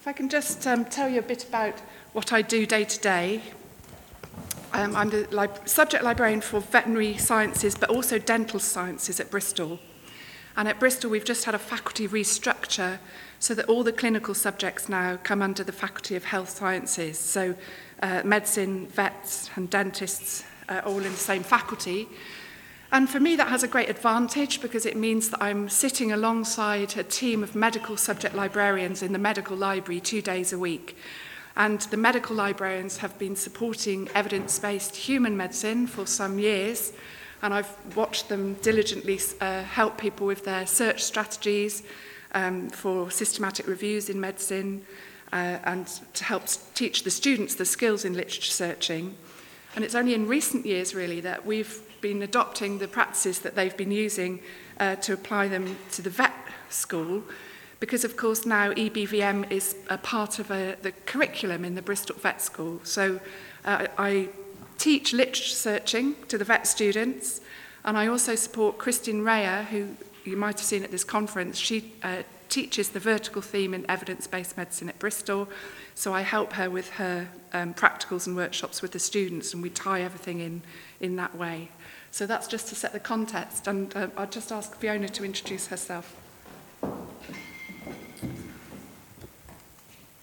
If I can just um, tell you a bit about what I do day to day, um, I'm the subject librarian for veterinary sciences, but also dental sciences at Bristol. And at Bristol, we've just had a faculty restructure so that all the clinical subjects now come under the Faculty of Health Sciences. So uh, medicine, vets and dentists are all in the same faculty. And for me, that has a great advantage because it means that I'm sitting alongside a team of medical subject librarians in the medical library two days a week. and the medical librarians have been supporting evidence-based human medicine for some years and I've watched them diligently uh, help people with their search strategies um, for systematic reviews in medicine uh, and to help teach the students the skills in literature searching. And it's only in recent years, really, that we've been adopting the practices that they've been using uh, to apply them to the vet school because of course now EBVM is a part of a, uh, the curriculum in the Bristol Vet School. So uh, I teach literature searching to the vet students and I also support Christine Rea, who you might have seen at this conference. She uh, teaches the vertical theme in evidence-based medicine at Bristol. So I help her with her um, practicals and workshops with the students and we tie everything in in that way. So that's just to set the context and uh, I'll just ask Fiona to introduce herself.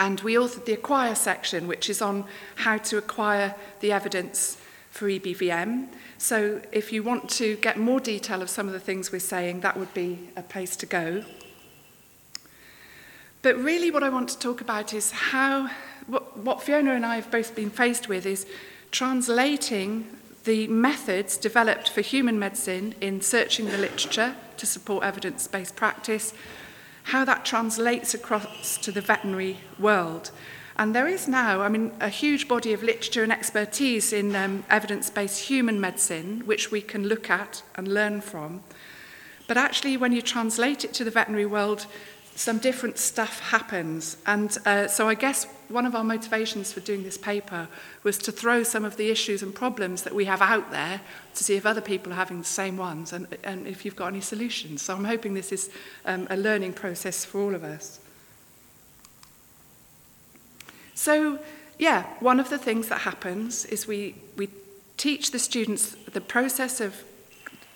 And we authored the acquire section, which is on how to acquire the evidence for EBVM. So if you want to get more detail of some of the things we're saying, that would be a place to go. But really what I want to talk about is how, what, what Fiona and I have both been faced with is translating the methods developed for human medicine in searching the literature to support evidence-based practice, how that translates across to the veterinary world. And there is now, I mean, a huge body of literature and expertise in um, evidence-based human medicine, which we can look at and learn from. But actually, when you translate it to the veterinary world, some different stuff happens. And uh, so I guess one of our motivations for doing this paper was to throw some of the issues and problems that we have out there to see if other people are having the same ones and, and if you've got any solutions. So I'm hoping this is um, a learning process for all of us. So, yeah, one of the things that happens is we, we teach the students the process of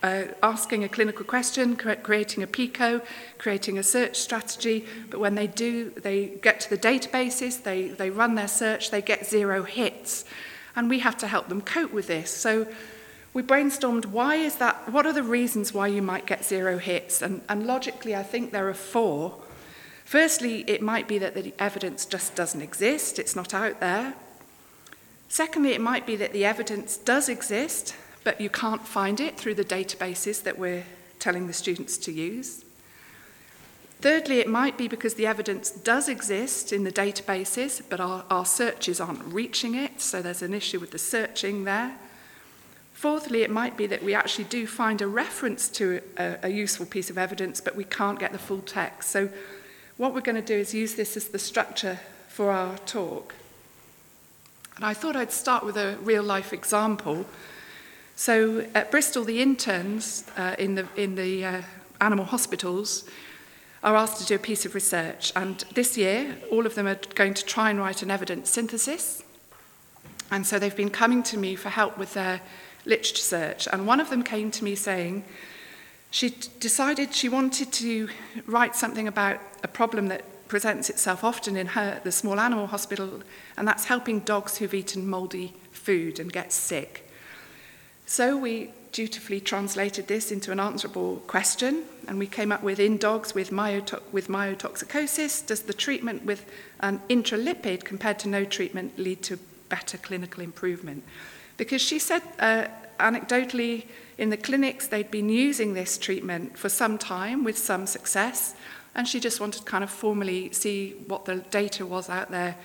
uh, asking a clinical question, creating a PICO, creating a search strategy. But when they do, they get to the databases, they, they run their search, they get zero hits. And we have to help them cope with this. So we brainstormed why is that, what are the reasons why you might get zero hits? And, and logically, I think there are four. Firstly, it might be that the evidence just doesn't exist, it's not out there. Secondly, it might be that the evidence does exist, but you can't find it through the databases that we're telling the students to use. Thirdly, it might be because the evidence does exist in the databases, but our, our searches aren't reaching it, so there's an issue with the searching there. Fourthly, it might be that we actually do find a reference to a, a useful piece of evidence, but we can't get the full text. So what we're going to do is use this as the structure for our talk. And I thought I'd start with a real life example. So at Bristol, the interns uh, in the, in the uh, animal hospitals are asked to do a piece of research. And this year, all of them are going to try and write an evidence synthesis. And so they've been coming to me for help with their literature search. And one of them came to me saying, She decided she wanted to write something about a problem that presents itself often in her, the small animal hospital, and that's helping dogs who've eaten mouldy food and get sick. So we dutifully translated this into an answerable question, and we came up with in dogs with, myoto- with myotoxicosis, does the treatment with an intralipid compared to no treatment lead to better clinical improvement? Because she said uh, anecdotally, In the clinics, they'd been using this treatment for some time with some success, and she just wanted to kind of formally see what the data was out there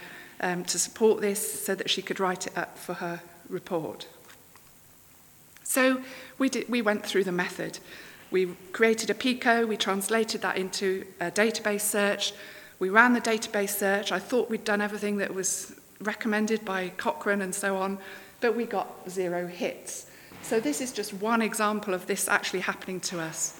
um, to support this so that she could write it up for her report. So we, did, we went through the method. We created a PICO, we translated that into a database search, we ran the database search. I thought we'd done everything that was recommended by Cochrane and so on, but we got zero hits. So this is just one example of this actually happening to us.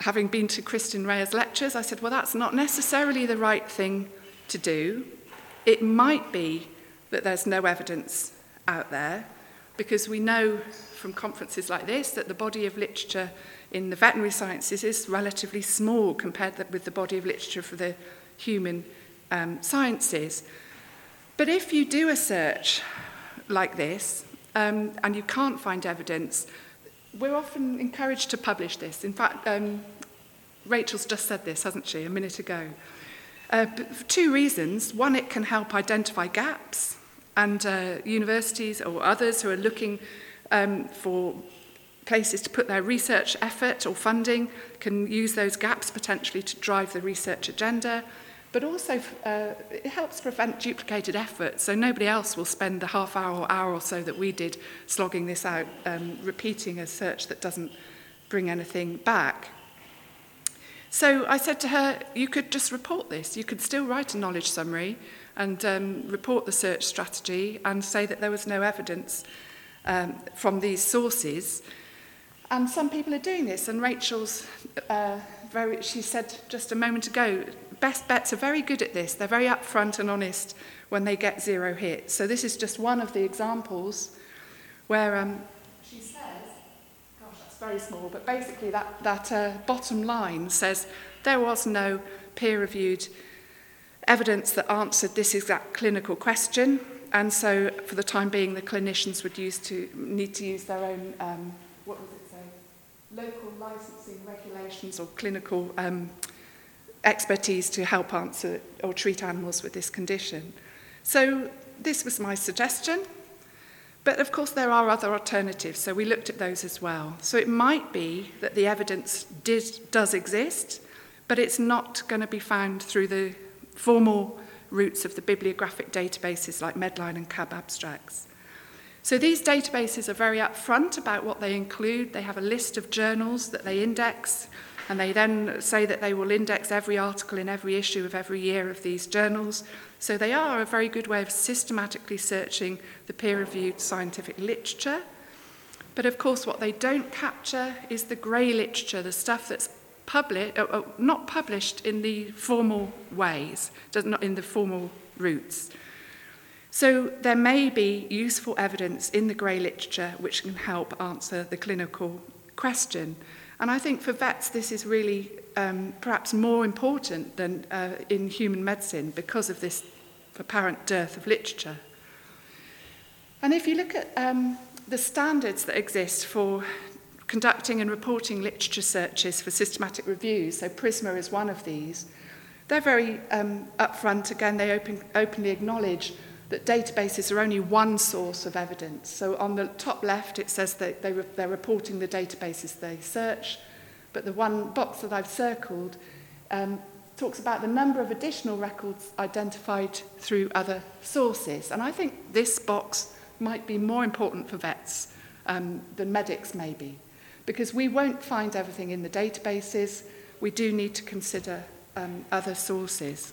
having been to Kristin Reyer's lectures, I said, well, that's not necessarily the right thing to do. It might be that there's no evidence out there because we know from conferences like this that the body of literature in the veterinary sciences is relatively small compared with the body of literature for the human um, sciences. But if you do a search like this um, and you can't find evidence, we're often encouraged to publish this. In fact, um, Rachel's just said this, hasn't she, a minute ago. Uh, for two reasons. One, it can help identify gaps and uh, universities or others who are looking um, for places to put their research effort or funding can use those gaps potentially to drive the research agenda. But also, uh, it helps prevent duplicated effort, so nobody else will spend the half hour or hour or so that we did slogging this out, um, repeating a search that doesn't bring anything back. So I said to her, You could just report this. You could still write a knowledge summary and um, report the search strategy and say that there was no evidence um, from these sources. And some people are doing this, and Rachel's uh, very, she said just a moment ago, best bets are very good at this. They're very upfront and honest when they get zero hits. So this is just one of the examples where um, she says, gosh, that's very small, but basically that, that uh, bottom line says there was no peer-reviewed evidence that answered this exact clinical question. And so, for the time being, the clinicians would use to, need to use their own, um, what it say, local licensing regulations or clinical um, expertise to help answer or treat animals with this condition. So, this was my suggestion. But of course, there are other alternatives, so we looked at those as well. So it might be that the evidence did, does exist, but it's not going to be found through the formal roots of the bibliographic databases like Medline and CAB abstracts. So these databases are very upfront about what they include. They have a list of journals that they index, and they then say that they will index every article in every issue of every year of these journals. So they are a very good way of systematically searching the peer-reviewed scientific literature. But of course, what they don't capture is the grey literature, the stuff that's Uh, uh, not published in the formal ways, not in the formal routes. So there may be useful evidence in the grey literature which can help answer the clinical question. And I think for vets, this is really um, perhaps more important than uh, in human medicine because of this apparent dearth of literature. And if you look at um, the standards that exist for conducting and reporting literature searches for systematic reviews, so PRISMA is one of these. They're very um, upfront, again, they open, openly acknowledge that databases are only one source of evidence. So on the top left, it says that they re they're reporting the databases they search, but the one box that I've circled um, talks about the number of additional records identified through other sources. And I think this box might be more important for vets um, than medics, maybe. because we won't find everything in the databases. We do need to consider um, other sources.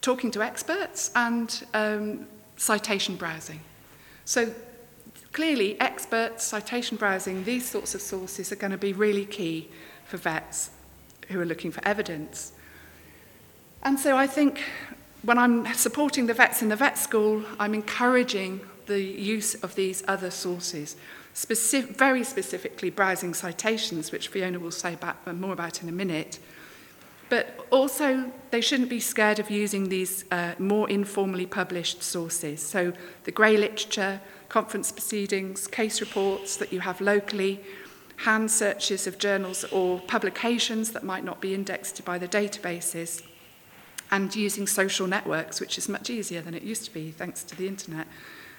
talking to experts and um, citation browsing. So clearly, experts, citation browsing, these sorts of sources are going to be really key for vets who are looking for evidence. And so I think when I'm supporting the vets in the vet school, I'm encouraging the use of these other sources. specific, very specifically browsing citations, which Fiona will say about, uh, more about in a minute. But also, they shouldn't be scared of using these uh, more informally published sources. So the grey literature, conference proceedings, case reports that you have locally, hand searches of journals or publications that might not be indexed by the databases, and using social networks, which is much easier than it used to be thanks to the internet.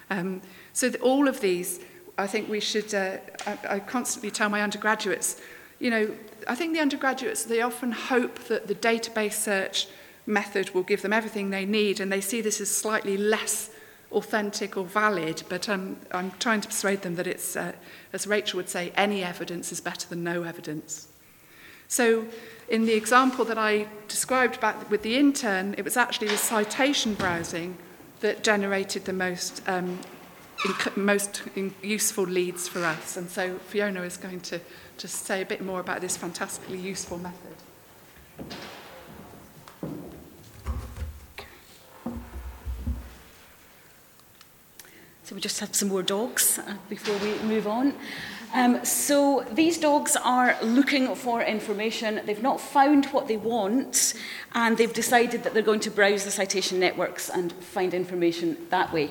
Um, so the, all of these I think we should, uh, I, I constantly tell my undergraduates, you know, I think the undergraduates, they often hope that the database search method will give them everything they need and they see this as slightly less authentic or valid, but um, I'm trying to persuade them that it's, uh, as Rachel would say, any evidence is better than no evidence. So in the example that I described back with the intern, it was actually the citation browsing that generated the most um, inc most in useful leads for us. And so Fiona is going to just say a bit more about this fantastically useful method. So we just have some more dogs uh, before we move on. Um, so these dogs are looking for information. They've not found what they want, and they've decided that they're going to browse the citation networks and find information that way.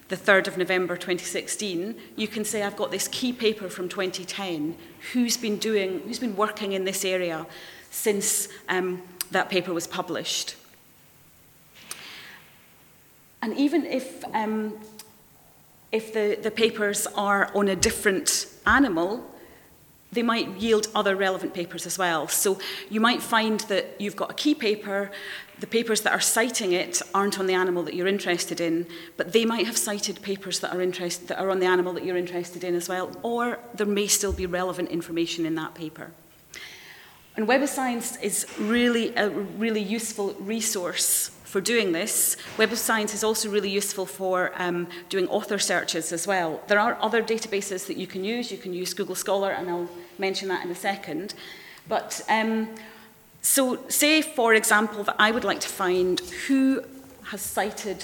the 3rd of November 2016, you can say, I've got this key paper from 2010. Who's been doing, who's been working in this area since um, that paper was published? And even if, um, if the, the papers are on a different animal, they might yield other relevant papers as well. So you might find that you've got a key paper, the papers that are citing it aren't on the animal that you're interested in, but they might have cited papers that are, interest, that are on the animal that you're interested in as well, or there may still be relevant information in that paper. And Web of Science is really a really useful resource for doing this. Web of Science is also really useful for um, doing author searches as well. There are other databases that you can use. You can use Google Scholar, and I'll mention that in a second. But um, so, say, for example, that I would like to find who has cited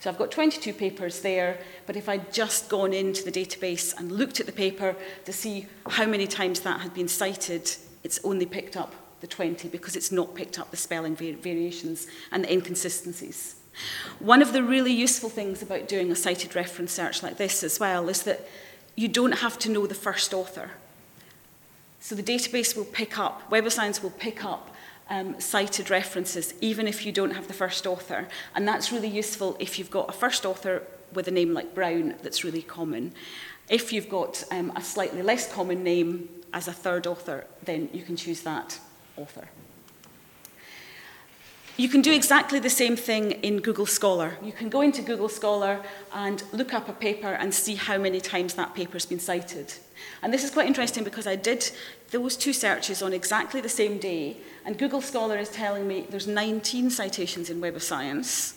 So I've got 22 papers there, but if I'd just gone into the database and looked at the paper to see how many times that had been cited, it's only picked up the 20 because it's not picked up the spelling var variations and the inconsistencies. One of the really useful things about doing a cited reference search like this as well is that you don't have to know the first author. So the database will pick up, Web of Science will pick up um, cited references, even if you don't have the first author. And that's really useful if you've got a first author with a name like Brown that's really common. If you've got um, a slightly less common name as a third author, then you can choose that author. You can do exactly the same thing in Google Scholar. You can go into Google Scholar and look up a paper and see how many times that paper has been cited. And this is quite interesting because I did those two searches on exactly the same day, and Google Scholar is telling me there's 19 citations in Web of Science.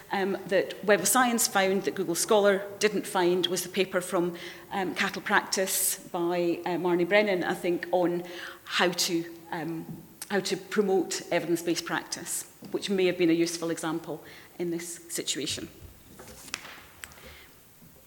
um, that Web of Science found that Google Scholar didn't find was the paper from um, Cattle Practice by uh, Marnie Brennan, I think, on how to, um, how to promote evidence-based practice, which may have been a useful example in this situation.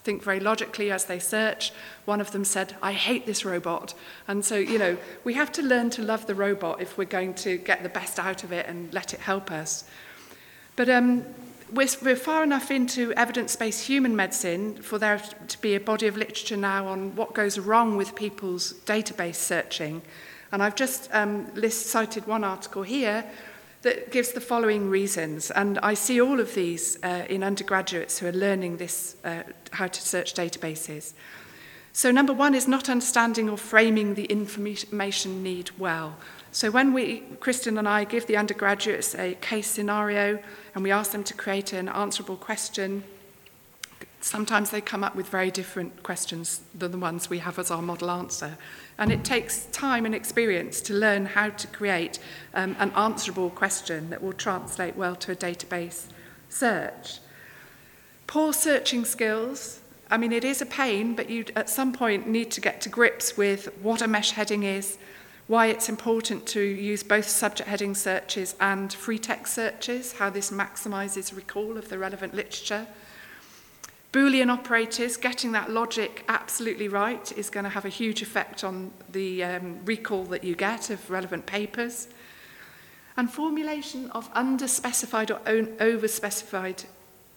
think very logically as they search. One of them said, I hate this robot. And so, you know, we have to learn to love the robot if we're going to get the best out of it and let it help us. But um, we're, we're far enough into evidence-based human medicine for there to be a body of literature now on what goes wrong with people's database searching. And I've just um, list, cited one article here that gives the following reasons. And I see all of these uh, in undergraduates who are learning this, uh, how to search databases. So number one is not understanding or framing the information need well. So when we, Kristen and I, give the undergraduates a case scenario and we ask them to create an answerable question, sometimes they come up with very different questions than the ones we have as our model answer. And it takes time and experience to learn how to create um, an answerable question that will translate well to a database search. Poor searching skills. I mean, it is a pain, but you at some point need to get to grips with what a mesh heading is, why it's important to use both subject heading searches and free text searches, how this maximizes recall of the relevant literature. Boolean operators, getting that logic absolutely right is going to have a huge effect on the um, recall that you get of relevant papers. And formulation of underspecified or overspecified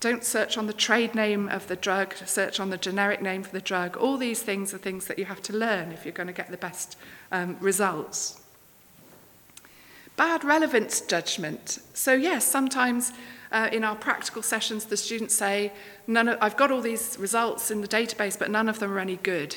Don't search on the trade name of the drug, search on the generic name for the drug. All these things are things that you have to learn if you're going to get the best um, results. Bad relevance judgment. So, yes, sometimes uh, in our practical sessions, the students say, none of, I've got all these results in the database, but none of them are any good.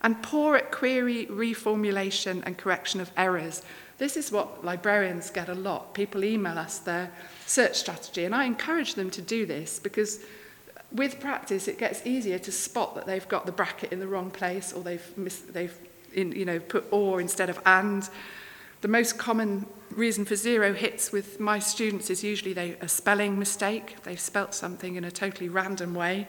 And poor at query, reformulation, and correction of errors. This is what librarians get a lot. People email us their search strategy, and I encourage them to do this because with practice, it gets easier to spot that they've got the bracket in the wrong place or they've, mis they've in, you know, put or instead of and. The most common reason for zero hits with my students is usually they, a spelling mistake. They've spelt something in a totally random way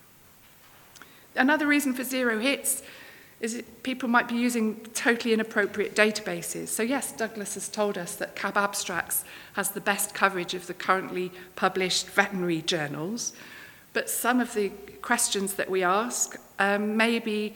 Another reason for zero hits is people might be using totally inappropriate databases. So yes, Douglas has told us that CAB Abstracts has the best coverage of the currently published veterinary journals, but some of the questions that we ask um, may be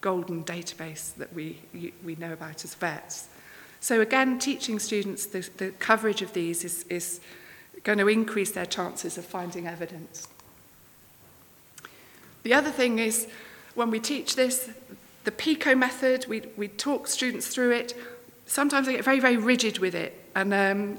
golden database that we, we know about as vets. So again, teaching students the, the coverage of these is, is going to increase their chances of finding evidence. The other thing is when we teach this, the PICO method, we, we talk students through it. Sometimes they get very, very rigid with it, and um,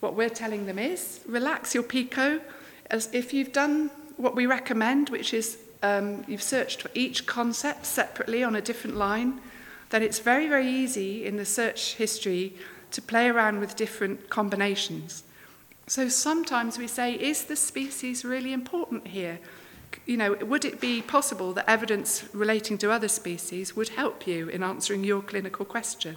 What we're telling them is relax your PICO as if you've done what we recommend, which is um, you've searched for each concept separately on a different line, then it's very, very easy in the search history to play around with different combinations. So sometimes we say, is the species really important here? you know, would it be possible that evidence relating to other species would help you in answering your clinical question?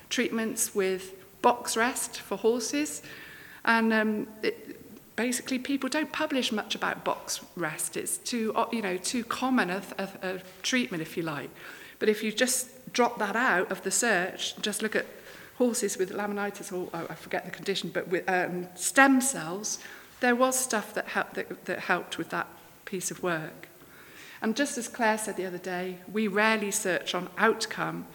treatments with box rest for horses. And um, it, basically, people don't publish much about box rest. It's too, you know, too common a, a, a treatment, if you like. But if you just drop that out of the search, just look at horses with laminitis, or oh, I forget the condition, but with um, stem cells, there was stuff that, help, that, that helped with that piece of work. And just as Claire said the other day, we rarely search on outcome.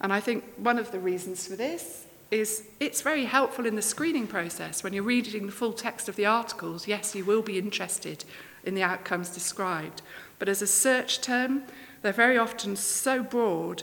And I think one of the reasons for this is it's very helpful in the screening process. When you're reading the full text of the articles, yes, you will be interested in the outcomes described. But as a search term, they're very often so broad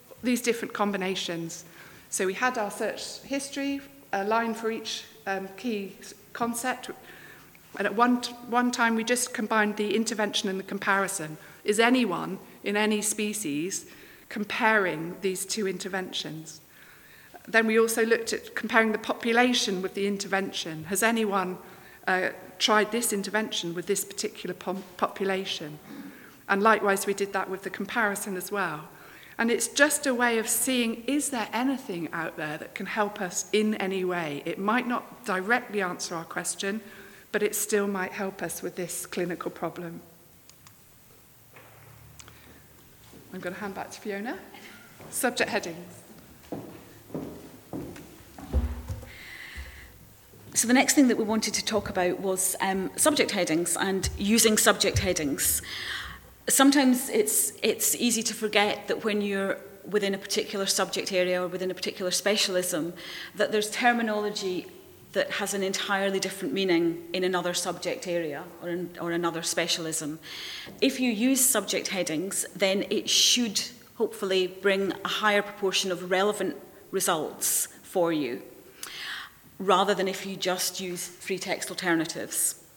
these different combinations. So we had our search history, a line for each um, key concept, and at one, one time, we just combined the intervention and the comparison. Is anyone in any species comparing these two interventions? Then we also looked at comparing the population with the intervention. Has anyone uh, tried this intervention with this particular population? And likewise, we did that with the comparison as well. And it's just a way of seeing is there anything out there that can help us in any way? It might not directly answer our question but it still might help us with this clinical problem. I'm going to hand back to Fiona. Subject headings. So, the next thing that we wanted to talk about was um, subject headings and using subject headings. Sometimes it's, it's easy to forget that when you're within a particular subject area or within a particular specialism, that there's terminology that has an entirely different meaning in another subject area or, in, or another specialism. If you use subject headings, then it should hopefully bring a higher proportion of relevant results for you, rather than if you just use free text alternatives.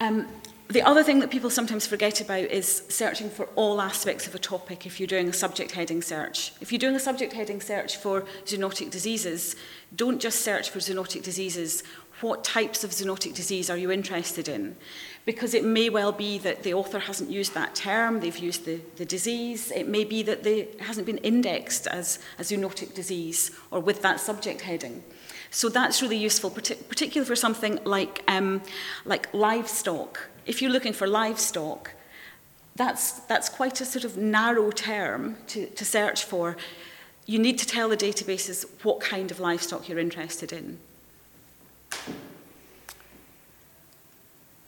Um, the other thing that people sometimes forget about is searching for all aspects of a topic if you're doing a subject heading search. If you're doing a subject heading search for zoonotic diseases, don't just search for zoonotic diseases. What types of zoonotic disease are you interested in? Because it may well be that the author hasn't used that term, they've used the, the disease. It may be that they, it hasn't been indexed as a zoonotic disease or with that subject heading. So that's really useful, particularly for something like, um, like livestock if you're looking for livestock, that's, that's quite a sort of narrow term to, to search for. You need to tell the databases what kind of livestock you're interested in.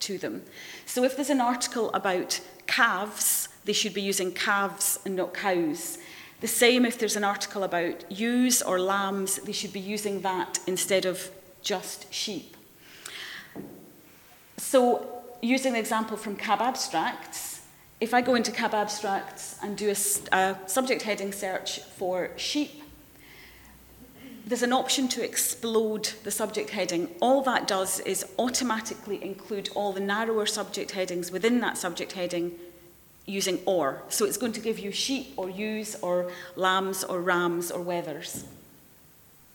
to them. So if there's an article about calves, they should be using calves and not cows. The same if there's an article about ewes or lambs, they should be using that instead of just sheep. So, using the example from cab abstracts, if I go into cab abstracts and do a, a subject heading search for sheep, there's an option to explode the subject heading. All that does is automatically include all the narrower subject headings within that subject heading using or. So it's going to give you sheep or ewes or lambs or rams or weathers.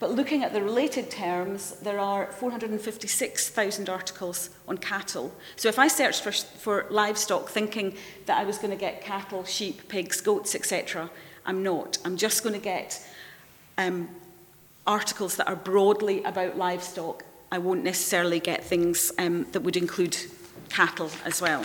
But looking at the related terms, there are 456,000 articles on cattle. So if I searched for, for livestock thinking that I was going to get cattle, sheep, pigs, goats, etc., I'm not. I'm just going to get um, articles that are broadly about livestock I won't necessarily get things um, that would include cattle as well.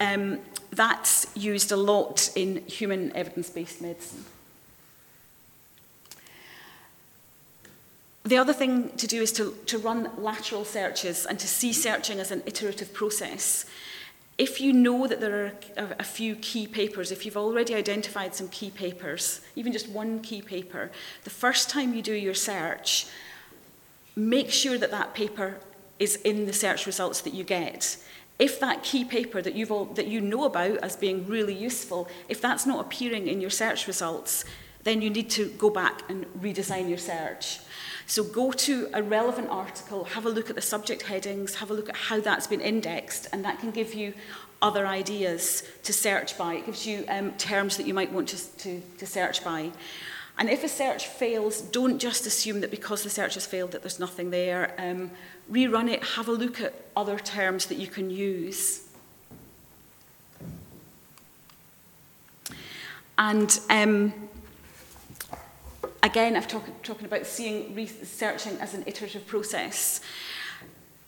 um, that's used a lot in human evidence-based medicine. The other thing to do is to, to run lateral searches and to see searching as an iterative process if you know that there are a, few key papers, if you've already identified some key papers, even just one key paper, the first time you do your search, make sure that that paper is in the search results that you get. If that key paper that, you've all, that you know about as being really useful, if that's not appearing in your search results, then you need to go back and redesign your search. So go to a relevant article, have a look at the subject headings, have a look at how that's been indexed, and that can give you other ideas to search by. It gives you um, terms that you might want to, to, to search by. And if a search fails, don't just assume that because the search has failed that there's nothing there. Um, rerun it, have a look at other terms that you can use. And um, again, I've talk, talking about seeing researching as an iterative process.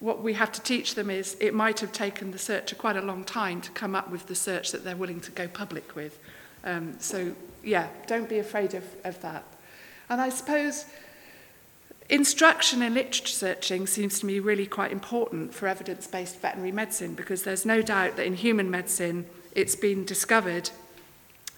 what we have to teach them is it might have taken the searcher quite a long time to come up with the search that they're willing to go public with. Um, so, yeah, don't be afraid of, of that. And I suppose instruction in literature searching seems to me really quite important for evidence based veterinary medicine because there's no doubt that in human medicine it's been discovered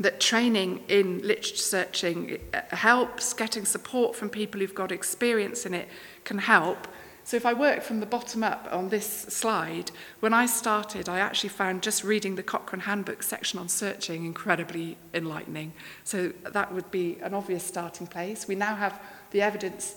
that training in literature searching uh, helps, getting support from people who've got experience in it can help. So if I work from the bottom up on this slide, when I started, I actually found just reading the Cochrane Handbook section on searching incredibly enlightening. So that would be an obvious starting place. We now have the evidence,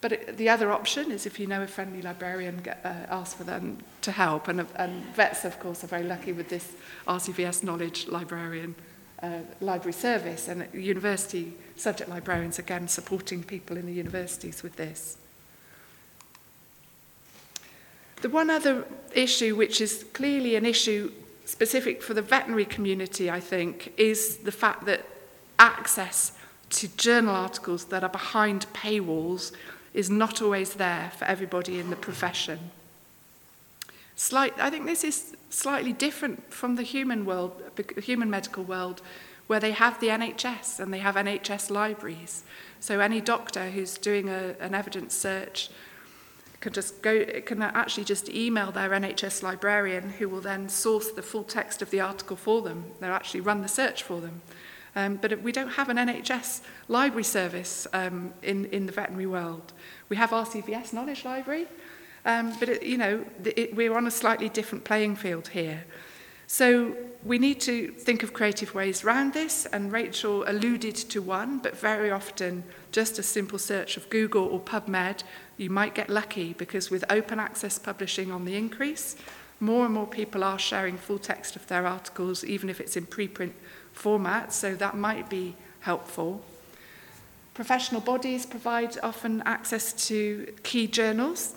But it, the other option is if you know a friendly librarian, get, uh, ask for them to help. And, and vets, of course, are very lucky with this RCVS knowledge librarian uh, library service and university subject librarians, again, supporting people in the universities with this. The one other issue, which is clearly an issue specific for the veterinary community, I think, is the fact that access to journal articles that are behind paywalls is not always there for everybody in the profession. Slight, I think this is slightly different from the human world, the human medical world, where they have the NHS and they have NHS libraries. So any doctor who's doing a, an evidence search can just go can actually just email their NHS librarian who will then source the full text of the article for them they'll actually run the search for them um, but we don't have an NHS library service um, in in the veterinary world we have RCVS knowledge library um, but it, you know it, we're on a slightly different playing field here so we need to think of creative ways around this, and Rachel alluded to one, but very often just a simple search of Google or PubMed you might get lucky because with open access publishing on the increase, more and more people are sharing full text of their articles, even if it's in preprint format, so that might be helpful. Professional bodies provide often access to key journals.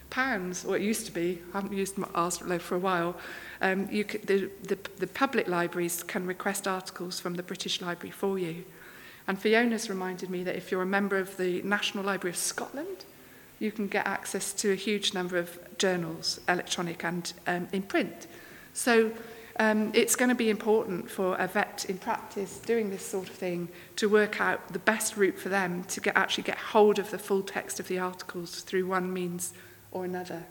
pounds, or it used to be, I haven't used ours for a while, um, you could, the, the, the public libraries can request articles from the British Library for you. And Fiona's reminded me that if you're a member of the National Library of Scotland, you can get access to a huge number of journals, electronic and um, in print. So um, it's going to be important for a vet in practice doing this sort of thing to work out the best route for them to get, actually get hold of the full text of the articles through one means or another.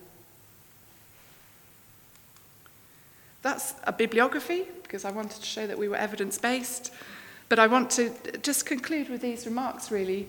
That's a bibliography, because I wanted to show that we were evidence-based. But I want to just conclude with these remarks, really.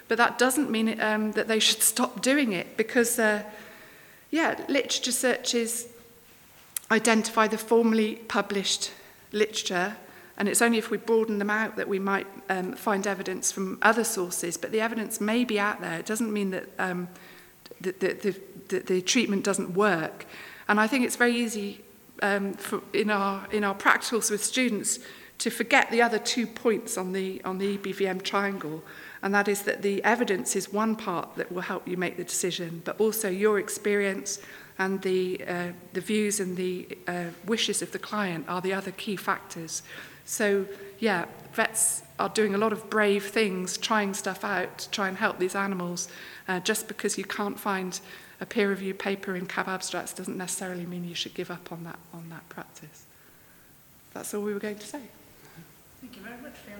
But that doesn't mean um, that they should stop doing it because, uh, yeah, literature searches identify the formally published literature and it's only if we broaden them out that we might um, find evidence from other sources. But the evidence may be out there. It doesn't mean that um, the, the, the, the treatment doesn't work. And I think it's very easy um, for, in, our, in our practicals with students to forget the other two points on the, on the EBVM triangle, and that is that the evidence is one part that will help you make the decision, but also your experience and the, uh, the views and the uh, wishes of the client are the other key factors. So, yeah, vets are doing a lot of brave things, trying stuff out to try and help these animals. Uh, just because you can't find a peer reviewed paper in CAB abstracts doesn't necessarily mean you should give up on that, on that practice. That's all we were going to say. Thank you very much for your